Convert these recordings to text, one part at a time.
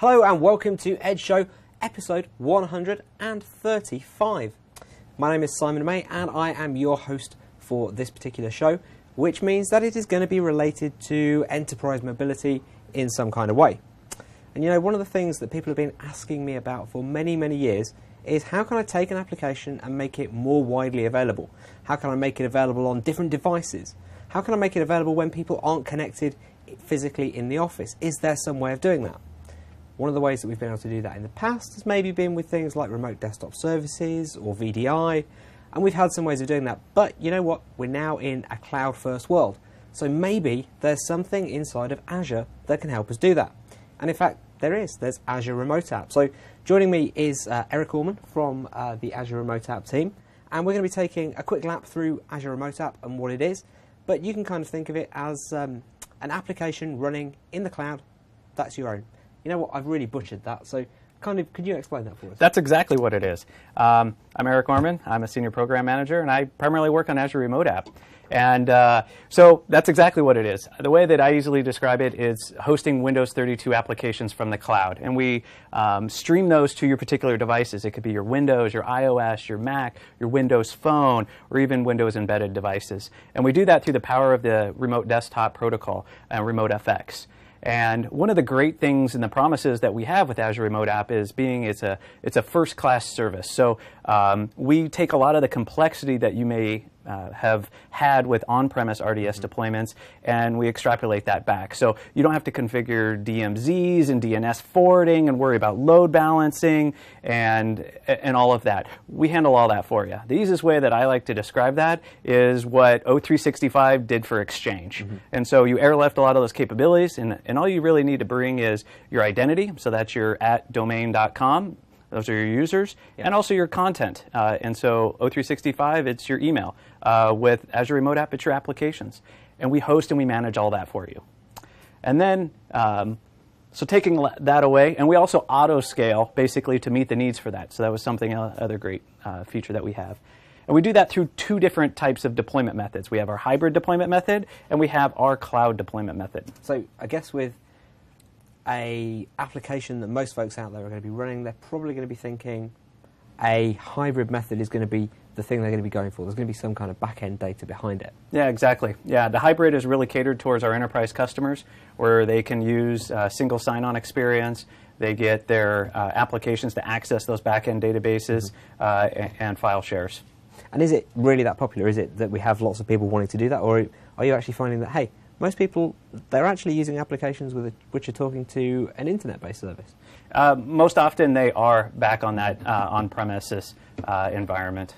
Hello and welcome to Edge Show, episode 135. My name is Simon May and I am your host for this particular show, which means that it is going to be related to enterprise mobility in some kind of way. And you know, one of the things that people have been asking me about for many, many years is how can I take an application and make it more widely available? How can I make it available on different devices? How can I make it available when people aren't connected physically in the office? Is there some way of doing that? One of the ways that we've been able to do that in the past has maybe been with things like remote desktop services or VDI, and we've had some ways of doing that. But you know what? We're now in a cloud first world. So maybe there's something inside of Azure that can help us do that. And in fact, there is. There's Azure Remote App. So joining me is uh, Eric Orman from uh, the Azure Remote App team, and we're going to be taking a quick lap through Azure Remote App and what it is. But you can kind of think of it as um, an application running in the cloud that's your own. You know what? I've really butchered that. So, kind of, could you explain that for us? That's exactly what it is. Um, I'm Eric Orman. I'm a senior program manager, and I primarily work on Azure Remote App. And uh, so that's exactly what it is. The way that I usually describe it is hosting Windows 32 applications from the cloud. And we um, stream those to your particular devices. It could be your Windows, your iOS, your Mac, your Windows Phone, or even Windows embedded devices. And we do that through the power of the Remote Desktop Protocol and Remote FX. And one of the great things and the promises that we have with Azure Remote App is being it's a it's a first class service. So um, we take a lot of the complexity that you may uh, have had with on-premise RDS mm-hmm. deployments, and we extrapolate that back. So you don't have to configure DMZs and DNS forwarding and worry about load balancing and and all of that. We handle all that for you. The easiest way that I like to describe that is what O365 did for Exchange. Mm-hmm. And so you airlift a lot of those capabilities, and, and all you really need to bring is your identity. So that's your at domain.com those are your users, yeah. and also your content. Uh, and so O365, it's your email. Uh, with Azure Remote App, it's your applications. And we host and we manage all that for you. And then, um, so taking that away, and we also auto scale basically to meet the needs for that. So that was something uh, other great uh, feature that we have. And we do that through two different types of deployment methods. We have our hybrid deployment method, and we have our cloud deployment method. So I guess with a application that most folks out there are going to be running, they're probably going to be thinking a hybrid method is going to be the thing they're going to be going for. There's going to be some kind of back end data behind it. Yeah, exactly. Yeah, the hybrid is really catered towards our enterprise customers where they can use a single sign on experience. They get their uh, applications to access those back end databases mm-hmm. uh, and, and file shares. And is it really that popular? Is it that we have lots of people wanting to do that? Or are you actually finding that, hey, most people they're actually using applications a, which are talking to an internet-based service. Uh, most often, they are back on that uh, on-premises uh, environment.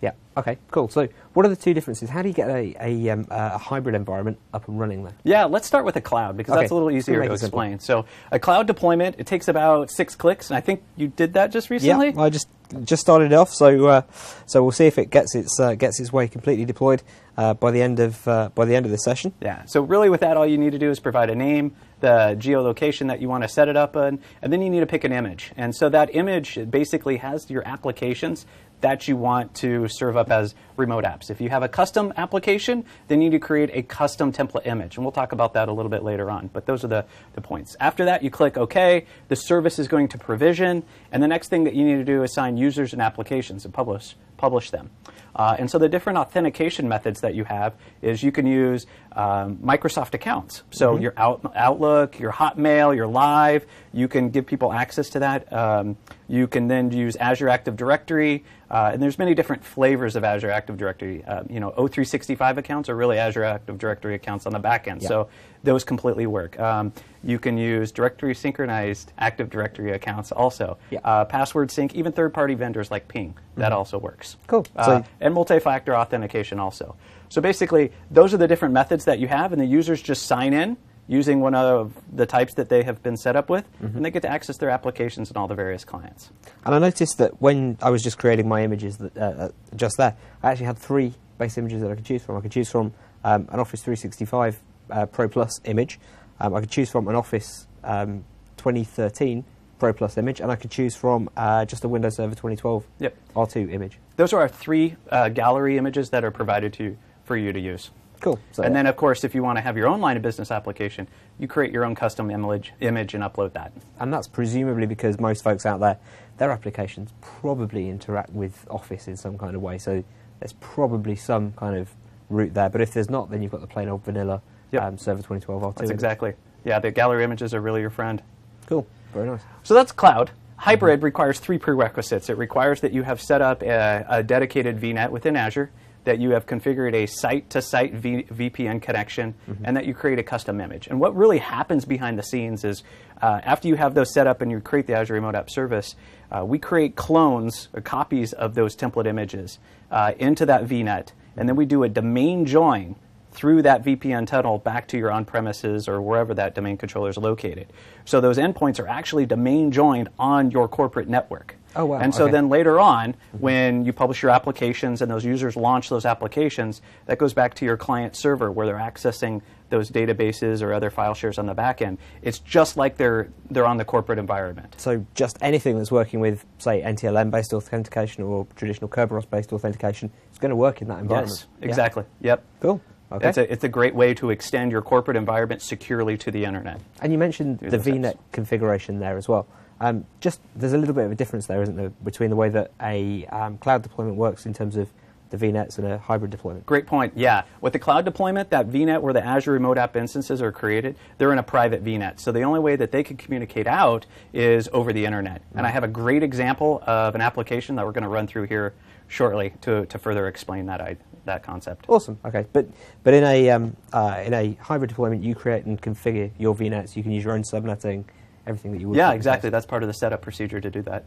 Yeah. Okay. Cool. So, what are the two differences? How do you get a, a, um, a hybrid environment up and running there? Yeah. Let's start with a cloud because okay. that's a little easier to explain. So, a cloud deployment it takes about six clicks, and I think you did that just recently. Yeah. I just just started off, so uh, so we'll see if it gets its uh, gets its way completely deployed uh, by the end of uh, by the end of the session. Yeah. So really, with that, all you need to do is provide a name, the geolocation that you want to set it up in, and then you need to pick an image. And so that image basically has your applications that you want to serve up as remote apps. If you have a custom application, then you need to create a custom template image. And we'll talk about that a little bit later on. But those are the, the points. After that, you click OK. The service is going to provision. And the next thing that you need to do is assign users and applications and publish, publish them. Uh, and so the different authentication methods that you have is you can use um, Microsoft accounts. So mm-hmm. your Out- Outlook, your Hotmail, your Live, you can give people access to that. Um, you can then use Azure Active Directory, uh, and there's many different flavors of Azure Active Directory. Uh, you know, O365 accounts are really Azure Active Directory accounts on the back end, so those completely work. Um, you can use directory synchronized Active Directory accounts also. Uh, password sync, even third-party vendors like Ping, mm-hmm. that also works. Cool. Uh, so and multi-factor authentication also. So basically, those are the different methods that you have, and the users just sign in using one of the types that they have been set up with, mm-hmm. and they get to access their applications and all the various clients. And I noticed that when I was just creating my images, that, uh, uh, just there, I actually had three base images that I could choose from. I could choose from um, an Office 365 uh, Pro Plus image. Um, I could choose from an Office um, 2013 Pro Plus image, and I could choose from uh, just a Windows Server 2012 yep. R2 image. Those are our three uh, gallery images that are provided to you, for you to use. Cool. So- and then, of course, if you want to have your own line of business application, you create your own custom image, image and upload that. And that's presumably because most folks out there, their applications probably interact with Office in some kind of way. So there's probably some kind of route there. But if there's not, then you've got the plain old vanilla Yep. um, Server 2012 R2. That's exactly. Yeah, the gallery images are really your friend. Cool. Very nice. So that's cloud. Hybrid requires three prerequisites. It requires that you have set up a, a dedicated VNet within Azure, that you have configured a site-to-site v- VPN connection, and that you create a custom image. And what really happens behind the scenes is, uh, after you have those set up and you create the Azure Remote App Service, uh, we create clones or copies of those template images uh, into that VNet, and then we do a domain join through that VPN tunnel back to your on premises or wherever that domain controller is located. So those endpoints are actually domain joined on your corporate network. Oh, wow. And so Okay. then later on, mm-hmm. when you publish your applications and those users launch those applications, that goes back to your client server where they're accessing those databases or other file shares on the back end. It's just like they're, they're on the corporate environment. So just anything that's working with, say, NTLM-based authentication or traditional Kerberos-based authentication is going to work in that environment. Yes, Yeah. exactly. Yep. Cool. Okay. It's, a, it's a great way to extend your corporate environment securely to the internet. And you mentioned Through the VNet configuration there as well. Um, just there's a little bit of a difference there, isn't there, between the way that a um, cloud deployment works in terms of the VNets and a hybrid deployment. Great point. Yeah. With the cloud deployment, that VNet where the Azure Remote App instances are created, they're in a private VNet. So the only way that they can communicate out is over the internet. And I have a great example of an application that we're going to run through here shortly to, to further explain that, I, that concept. Awesome. Okay, but but in a um, uh, in a hybrid deployment, you create and configure your VNets. You can use your own subnetting, everything that you would. Yeah, exactly. That's part of the setup procedure to do that.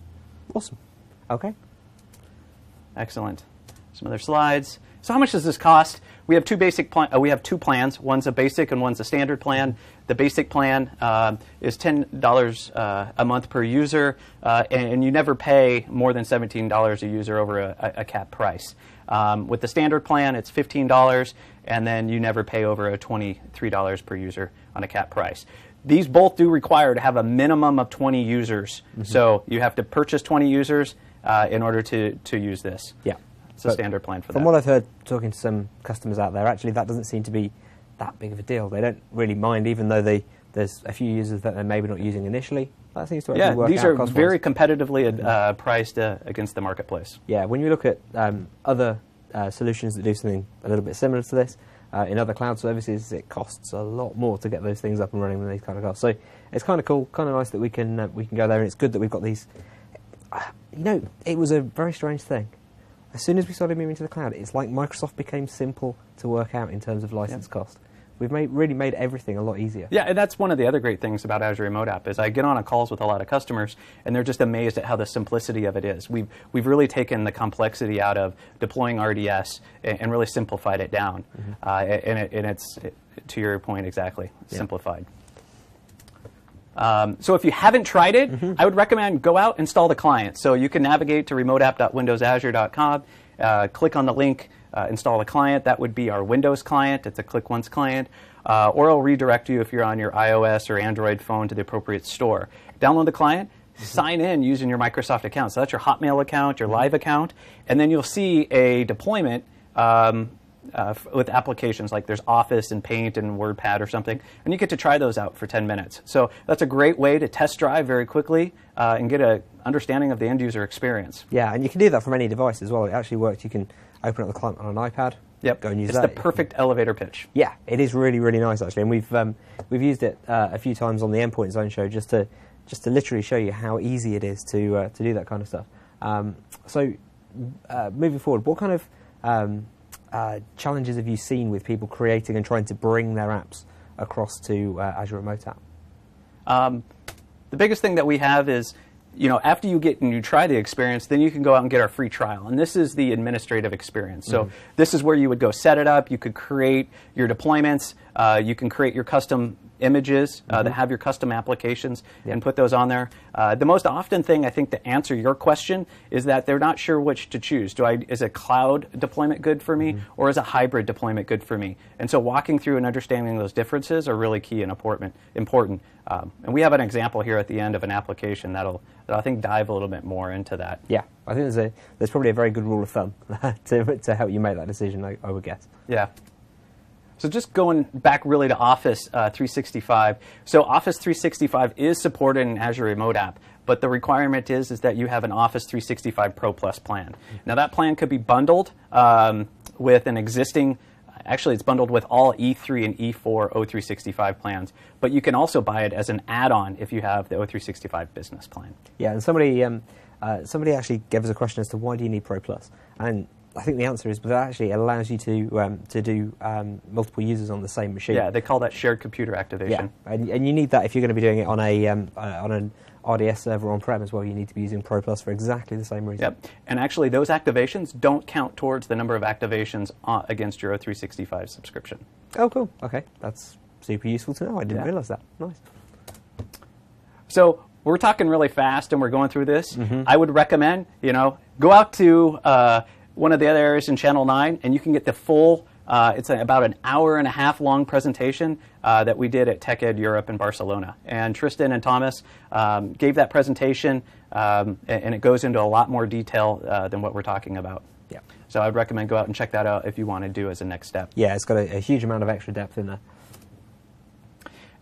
awesome. Okay. Excellent. Some other slides. So how much does this cost? We have two basic pla- uh, we have two plans. One's a basic and one's a standard plan. The basic plan um, is ten dollars uh, a month per user, uh, and, and you never pay more than seventeen dollars a user over a, a cap price. Um, with the standard plan, it's fifteen dollars, and then you never pay over a twenty-three dollars per user on a cap price. These both do require to have a minimum of 20 users. So you have to purchase 20 users uh, in order to, to use this. Yeah. It's a But standard plan for From that. From what I've heard talking to some customers out there, actually that doesn't seem to be that big of a deal. They don't really mind, even though they, there's a few users that they're maybe not using initially. That seems to yeah, work these are cost-wise. very competitively uh, priced uh, against the marketplace. Yeah, when you look at um, other uh, solutions that do something a little bit similar to this, uh, in other cloud services, it costs a lot more to get those things up and running than these kind of costs. So it's kind of cool, kind of nice that we can uh, we can go there, and it's good that we've got these. Uh, you know, it was a very strange thing. As soon as we started moving to the cloud, it's like Microsoft became simple to work out in terms of license cost. We've made, really made everything a lot easier. Yeah, and that's one of the other great things about Azure Remote App is I get on a calls with a lot of customers, and they're just amazed at how the simplicity of it is. We've we've really taken the complexity out of deploying RDS and, and really simplified it down, uh, and, it, and it's to your point exactly Yeah. simplified. Um, so if you haven't tried it, I would recommend go out and install the client. So you can navigate to remoteapp.windowsazure.com, uh, click on the link, uh, install a client. That would be our Windows client. It's a click once client, uh, or it'll redirect you if you're on your iOS or Android phone to the appropriate store. Download the client. Sign in using your Microsoft account. So that's your Hotmail account, your Live account, and then you'll see a deployment um, uh, with applications like there's Office and Paint and WordPad or something, and you get to try those out for 10 minutes. So that's a great way to test drive very quickly uh, and get an understanding of the end user experience. Yeah, and you can do that from any device as well. It actually works. You can open up the client on an iPad. Yep, Go and use it's that. the perfect elevator pitch. Yeah, it is really really nice actually, and we've um, we've used it uh, a few times on the Endpoint Zone show just to just to literally show you how easy it is to uh, to do that kind of stuff. Um, so, uh, moving forward, what kind of um, uh, challenges have you seen with people creating and trying to bring their apps across to uh, Azure Remote App? Um, the biggest thing that we have is, you know, after you get and you try the experience, then you can go out and get our free trial. And this is the administrative experience. So mm-hmm. this is where you would go set it up. You could create your deployments. Uh, you can create your custom images uh, that have your custom applications and put those on there. Uh, the most often thing I think to answer your question is that they're not sure which to choose. Do I is a cloud deployment good for me or is a hybrid deployment good for me? And so walking through and understanding those differences are really key and important. Important. Um, and we have an example here at the end of an application that'll that I think dive a little bit more into that. Yeah, I think there's a there's probably a very good rule of thumb to to help you make that decision. I, I would guess. Yeah. So just going back really to Office uh, 365. So Office 365 is supported in Azure Remote App, but the requirement is is that you have an Office 365 Pro Plus plan. Now that plan could be bundled um, with an existing. Actually, it's bundled with all E3 and E4 O365 plans, but you can also buy it as an add-on if you have the O365 Business plan. Yeah, and somebody um, uh, somebody actually gave us a question as to why do you need Pro Plus, and I think the answer is because actually it allows you to um, to do um, multiple users on the same machine. Yeah, they call that shared computer activation. Yeah, and, and you need that if you're going to be doing it on a um, uh, on an RDS server on prem as well. You need to be using Pro Plus for exactly the same reason. Yep. And actually, those activations don't count towards the number of activations uh, against your O365 subscription. Oh, cool. Okay, that's super useful to know. I didn't Yeah. realize that. Nice. So we're talking really fast and we're going through this. Mm-hmm. I would recommend, you know, go out to uh, one of the other areas in Channel 9 and you can get the full, uh, it's a, about an hour and a half long presentation uh, that we did at TechEd Europe in Barcelona. And Tristan and Thomas um, gave that presentation um, and, and it goes into a lot more detail uh, than what we're talking about. Yeah. So I'd recommend go out and check that out if you want to do as a next step. Yeah, it's got a, a huge amount of extra depth in there.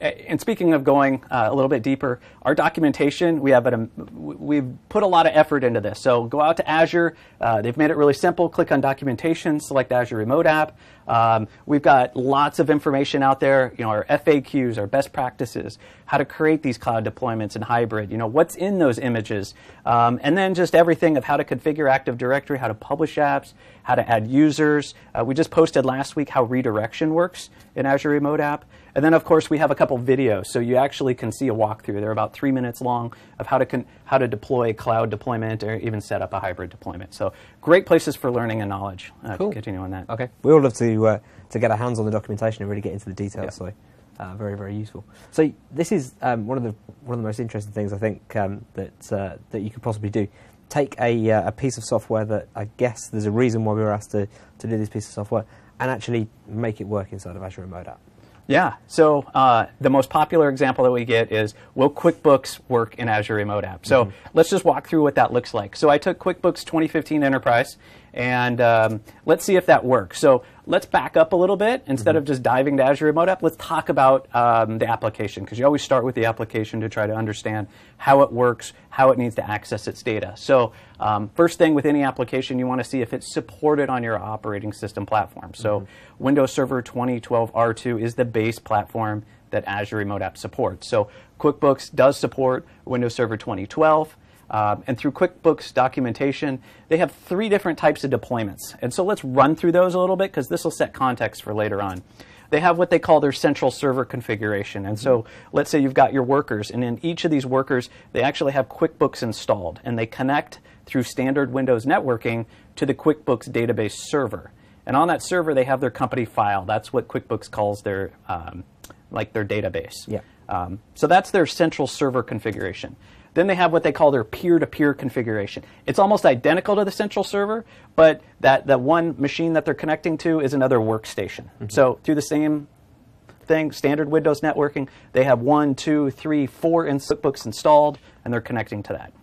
And speaking of going uh, a little bit deeper, our documentation we have an, we've put a lot of effort into this. So go out to Azure. Uh, they've made it really simple. Click on documentation, select Azure Remote App. Um, we've got lots of information out there. You know our FAQs, our best practices, how to create these cloud deployments in hybrid. You know what's in those images, um, and then just everything of how to configure Active Directory, how to publish apps, how to add users. Uh, we just posted last week how redirection works in Azure Remote App. And then, of course, we have a couple videos, so you actually can see a walkthrough. They're about three minutes long of how to con- how to deploy cloud deployment or even set up a hybrid deployment. So, great places for learning and knowledge. Uh, Cool. To continue on that. Okay. We all love to uh, to get our hands on the documentation and really get into the details. Yeah. So, uh, very very useful. So this is um, one of the one of the most interesting things I think um, that uh, that you could possibly do. Take a uh, a piece of software that I guess there's a reason why we were asked to to do this piece of software and actually make it work inside of Azure Remote App. Yeah. So uh, the most popular example that we get is will QuickBooks work in Azure Remote App? So let's just walk through what that looks like. So I took QuickBooks 2015 Enterprise, and um, let's see if that works. So let's back up a little bit instead of just diving to Azure Remote App. Let's talk about um, the application because you always start with the application to try to understand how it works, how it needs to access its data. So um, first thing with any application, you want to see if it's supported on your operating system platform. So Windows Server 2012 R2 is the base platform that Azure Remote App supports. So QuickBooks does support Windows Server 2012. Um, and through QuickBooks documentation, they have three different types of deployments. And so let's run through those a little bit because this will set context for later on. They have what they call their central server configuration. And so let's say you've got your workers, and in each of these workers, they actually have QuickBooks installed, and they connect through standard Windows networking to the QuickBooks database server. And on that server, they have their company file. That's what QuickBooks calls their um, like their database. Yeah. Um, so that's their central server configuration. Then they have what they call their peer-to-peer configuration. It's almost identical to the central server, but that, that one machine that they're connecting to is another workstation. Mm-hmm. So through the same thing, standard Windows networking, they have one, two, three, four in QuickBooks installed, and they're connecting to that.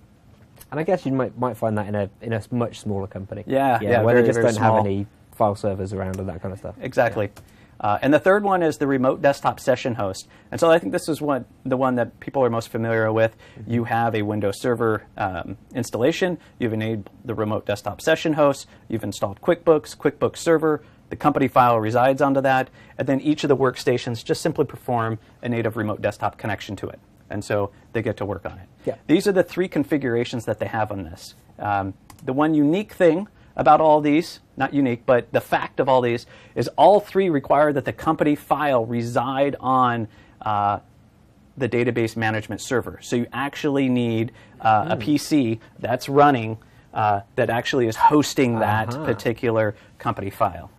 And I guess you might might find that in a in a much smaller company. Yeah, yeah, where very, they just don't have any file servers around and that kind of stuff. Exactly. Uh, and the third one is the remote desktop session host. And so I think this is one, the one that people are most familiar with. You have a Windows Server um, installation, you've enabled the remote desktop session host, you've installed QuickBooks, QuickBooks Server, the company file resides onto that, and then each of the workstations just simply perform a native remote desktop connection to it. And so they get to work on it. Yeah. These are the three configurations that they have on this. Um, the one unique thing about all these, not unique, but the fact of all these, is all three require that the company file reside on uh, the database management server. So you actually need uh, a PC that's running uh, that actually is hosting that Uh-huh. particular company file.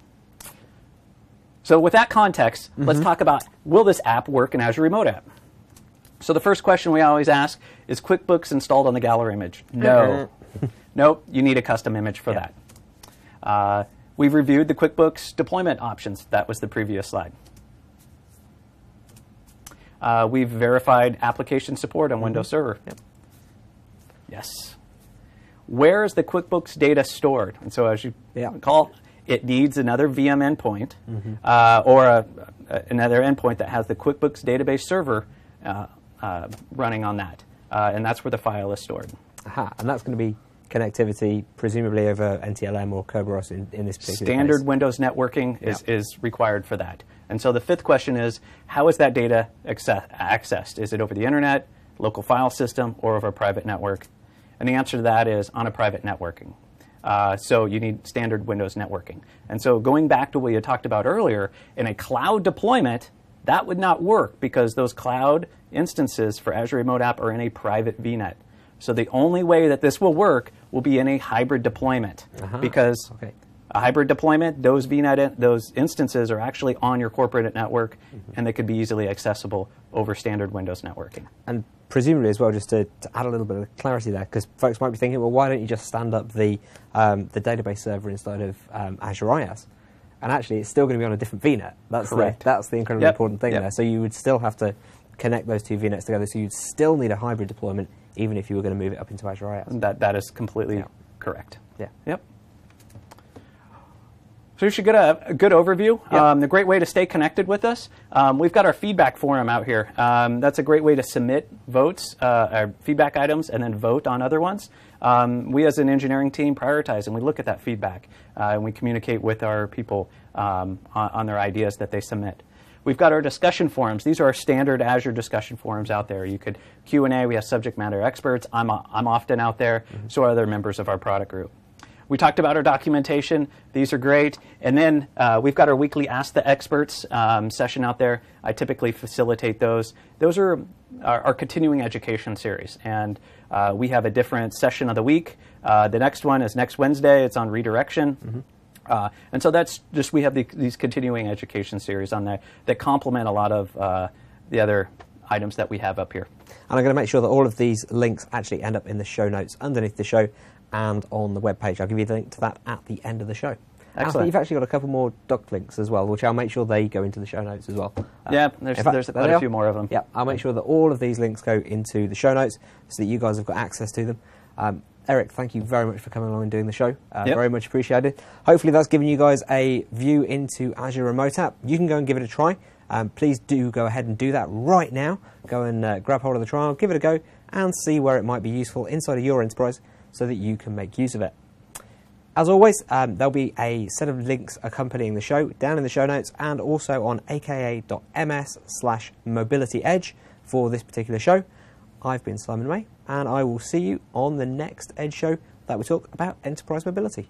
So with that context, let's talk about will this app work in Azure Remote App? So the first question we always ask is QuickBooks installed on the gallery image? No. nope, you need a custom image for that. Uh, we've reviewed the QuickBooks deployment options. That was the previous slide. Uh, we've verified application support on Windows Server. Yep. Yes. Where is the QuickBooks data stored? And so, as you Yeah. recall, it needs another VM endpoint uh, or a, a- another endpoint that has the QuickBooks database server uh, uh, running on that. Uh, and that's where the file is stored. Aha, and that's going to be connectivity, presumably over NTLM or Kerberos in, in this particular Standard case. Windows networking is, Yeah. is required for that. And so the fifth question is how is that data access- accessed? Is it over the internet, local file system, or over a private network? And the answer to that is on a private networking. Uh, so you need standard Windows networking. And so going back to what you talked about earlier, in a cloud deployment, that would not work because those cloud instances for Azure Remote App are in a private VNet. So the only way that this will work will be in a hybrid deployment because Okay. a hybrid deployment, those VNet, those instances are actually on your corporate network, and they could be easily accessible over standard Windows networking. And presumably as well, just to, to add a little bit of clarity there, because folks might be thinking, well, why don't you just stand up the um, the database server inside of um, Azure IaaS? And actually, it's still going to be on a different VNet. That's Correct. The, that's the incredibly Yep. important thing Yep. there. So you would still have to connect those two VNets together. So you'd still need a hybrid deployment, even if you were going to move it up into Azure IaaS. That that is completely Yeah. correct. Yeah. Yep. So you should get a, a good overview. Yep. Um, the great way to stay connected with us. Um, we've got our feedback forum out here. Um, that's a great way to submit votes, uh, or feedback items, and then vote on other ones. Um, we, as an engineering team, prioritize and we look at that feedback uh, and we communicate with our people um, on, on their ideas that they submit. We've got our discussion forums. These are our standard Azure discussion forums out there. You could Q and A. We have subject matter experts. I'm I'm often out there. So are other members of our product group. We talked about our documentation. These are great. And then uh, we've got our weekly Ask the Experts um, session out there. I typically facilitate those. Those are our, our continuing education series. And uh, we have a different session of the week. Uh, the next one is next Wednesday. It's on redirection. Uh, and so that's just, we have the, these continuing education series on there that complement a lot of uh, the other items that we have up here. And I'm going to make sure that all of these links actually end up in the show notes underneath the show and on the webpage. I'll give you the link to that at the end of the show. Excellent. you've actually got a couple more doc links as well, which I'll make sure they go into the show notes as well. Uh, Yeah, there's- fact, there's quite a few more of them. Yeah, I'll make sure that all of these links go into the show notes so that you guys have got access to them. Um, Eric, thank you very much for coming along and doing the show. Uh, Yep. Very much appreciated. Hopefully, that's given you guys a view into Azure Remote App. You can go and give it a try. Um, please do go ahead and do that right now. Go and uh, grab hold of the trial, give it a go, and see where it might be useful inside of your enterprise so that you can make use of it. As always, um, there'll be a set of links accompanying the show down in the show notes and also on aka.ms slash mobility edge for this particular show. I've been Simon May, and I will see you on the next Edge show that we talk about enterprise mobility.